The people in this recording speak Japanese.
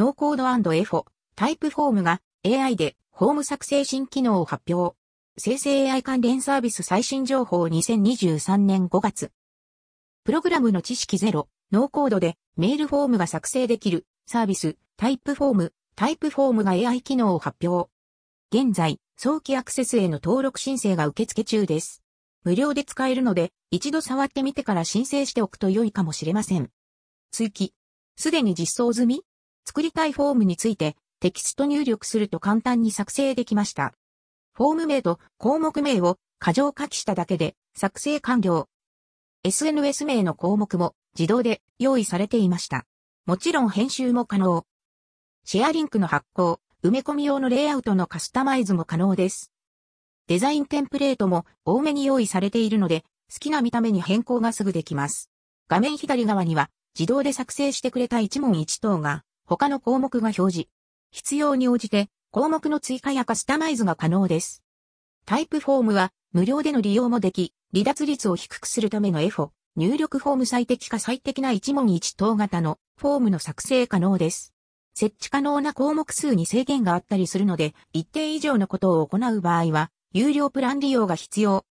ノーコード EFO、Typeform が AI でフォーム作成新機能を発表。生成 AI 関連サービス最新情報2023年5月。プログラムの知識ゼロ、ノーコードでメールフォームが作成できるサービス Typeform、Typeform が AI 機能を発表。現在、早期アクセスへの登録申請が受付中です。無料で使えるので、一度触ってみてから申請しておくと良いかもしれません。追記。すでに実装済み？作りたいフォームについてテキスト入力すると簡単に作成できました。フォーム名と項目名を過剰書きしただけで作成完了。SNS 名の項目も自動で用意されていました。もちろん編集も可能。シェアリンクの発行、埋め込み用のレイアウトのカスタマイズも可能です。デザインテンプレートも多めに用意されているので、好きな見た目に変更がすぐできます。画面左側には自動で作成してくれた一問一答が他の項目が表示。必要に応じて項目の追加やカスタマイズが可能です。タイプフォームは無料での利用もでき、離脱率を低くするための FO、入力フォーム最適化最適な一問一答型のフォームの作成可能です。設置可能な項目数に制限があったりするので、一定以上のことを行う場合は、有料プラン利用が必要。